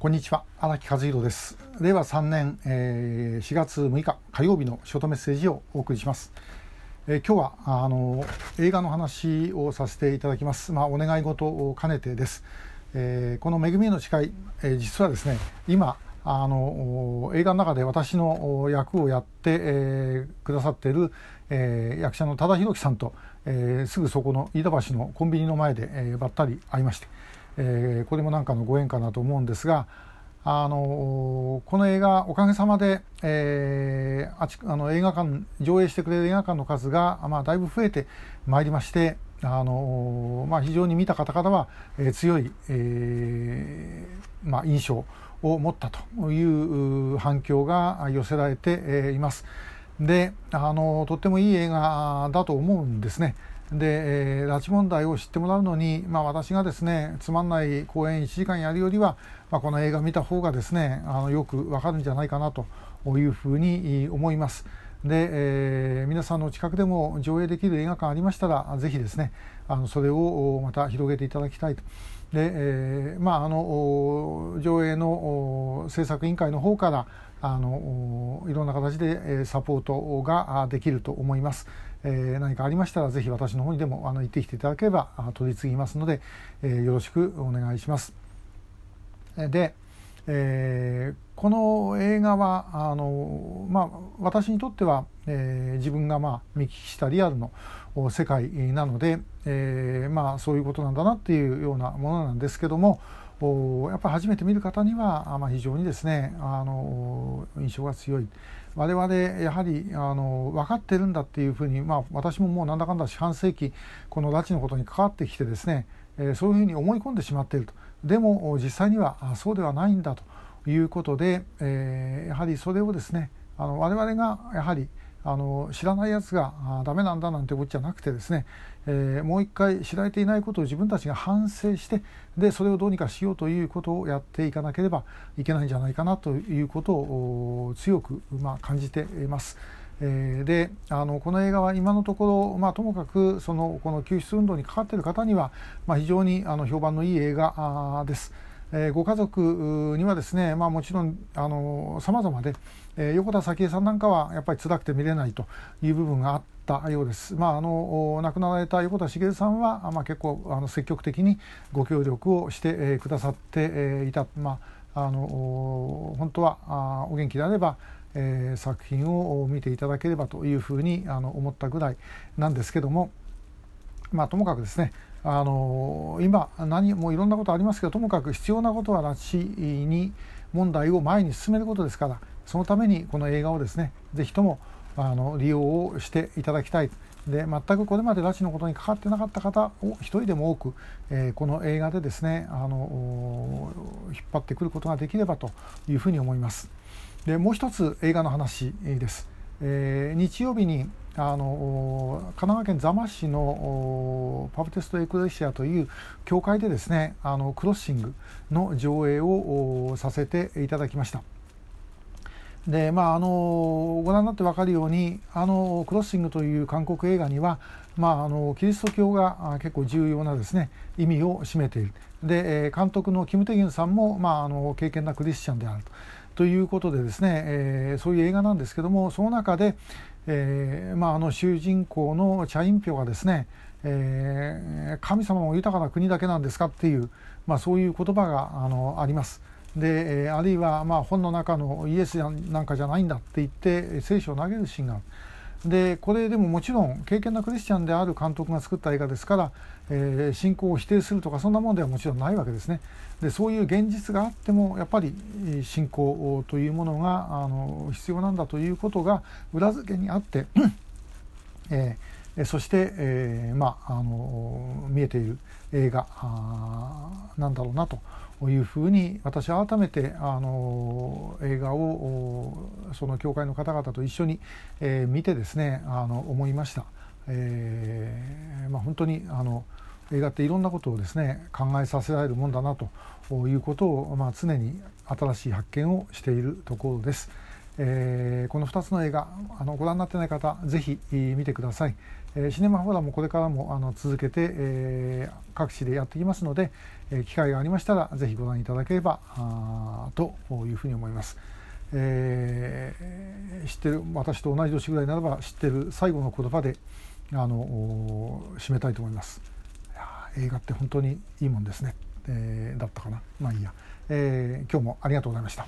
こんにちは。荒木和弘です。令和3年、えー、4月6日火曜日のショートメッセージをお送りします、えー、今日はあの映画の話をさせていただきます。まあお願い事を兼ねてです、えー、この恵みへの誓い、えー、実はですね今あの映画の中で私の役をやって、えー、くださっている、えー、役者の多田博樹さんと、えー、すぐそこの飯田橋のコンビニの前で、えー、ばったり会いまして。えー、これもなんかのご縁かなと思うんですが、あのこの映画おかげさまで、えー、あちあの映画館上映してくれる映画館の数が、まあ、だいぶ増えてまいりまして、あのまあ、非常に見た方々は、えー、強い、えーまあ、印象を持ったという反響が寄せられて、います。であのとってもいい映画だと思うんですね。で、えー、拉致問題を知ってもらうのに、まあ、私がですねつまんない公演1時間やるよりは、まあ、この映画見た方がですねあのよくわかるんじゃないかなというふうに思います。で、えー、皆さんの近くでも上映できる映画館ありましたらぜひですねあのそれをまた広げていただきたいと。で、えー、まああの上映の制作委員会の方からあのいろんな形でサポートができると思います。えー、何かありましたらぜひ私の方にでもあの行ってきていただければ取り次ぎますので、えー、よろしくお願いします。で、えー、この映画はあの、まあ、私にとっては、えー、自分が、まあ、見聞きしたリアルの世界なので、えーまあ、そういうことなんだなっていうようなものなんですけどもやっぱり初めて見る方には、ま、非常にですねあの印象が強い。我々やはりあの分かってるんだっていうふうに、まあ、私ももうなんだかんだ四半世紀この拉致のことに関わってきてですね、え、そういうふうに思い込んでしまっているとでも実際にはそうではないんだということで、え、やはりそれをですねあの我々がやはりあの知らないやつがダメなんだなんてことじゃなくてですね、えー、もう一回知られていないことを自分たちが反省してでそれをどうにかしようということをやっていかなければいけないんじゃないかなということを強く、まあ、感じています。えー、であのこの映画は今のところ、まあ、ともかくそのこの救出運動にかかっている方には、まあ、非常にあの評判のいい映画です。えー、ご家族にはですね、まあ、もちろんさまざまで、えー、横田早紀江さんなんかはやっぱり辛くて見れないという部分があったようです。まあ、あの亡くなられた横田茂さんは、まあ、結構あの積極的にご協力をして、えー、くださって、えー、いた、まあ、あの本当はあお元気であれば、えー、作品を見ていただければというふうにあの思ったぐらいなんですけども、まあ、ともかくですねあの今何もいろんなことありますけどともかく必要なことは拉致に問題を前に進めることですからそのためにこの映画をですね是非ともあの利用をしていただきたいで全くこれまで拉致のことにかかってなかった方を一人でも多く、えー、この映画でですねあの引っ張ってくることができればというふうに思います。でもう一つ映画の話です。えー、日曜日にあの神奈川県座間市のパブテストエクレシアという教会でですねあのクロッシングの上映をさせていただきました。でまあ、あのご覧になって分かるようにあのクロッシングという韓国映画には、まあ、あのキリスト教が結構重要なですね意味を占めているで監督のキム・テギュンさんも、まあ、あの敬虔なクリスチャンであると。ということでですね、えー、そういう映画なんですけどもその中で、えーまあ、あの主人公のチャインピョがですね、えー、神様も豊かな国だけなんですかっていう、まあ、そういう言葉があのあります。で、えー、あるいは、まあ、本の中のイエスなんかじゃないんだって言って聖書を投げるシーンがある。でこれでももちろん敬虔なクリスチャンである監督が作った映画ですから、えー、信仰を否定するとかそんなものではもちろんないわけですね。でそういう現実があってもやっぱり信仰というものがあの必要なんだということが裏付けにあって、えー、そして、えー、まあ、あの見えている映画なんだろうなというふうに私は改めてあの映画をその教会の方々と一緒に、えー、見てですねあの思いました。えーまあ、本当にあの映画っていろんなことをですね考えさせられるもんだなということを、まあ、常に新しい発見をしているところです。えー、この2つの映画あのご覧になってない方ぜひ見てください、えー、シネマフォーラムもこれからもあの続けて、えー、各地でやっていきますので、えー、機会がありましたらぜひご覧いただければあというふうに思います。えー、知ってる私と同じ年ぐらいならば知ってる最後の言葉であの締めたいと思います。映画って本当にいいもんですね、えー、だったかなまあいいや、えー、今日もありがとうございました。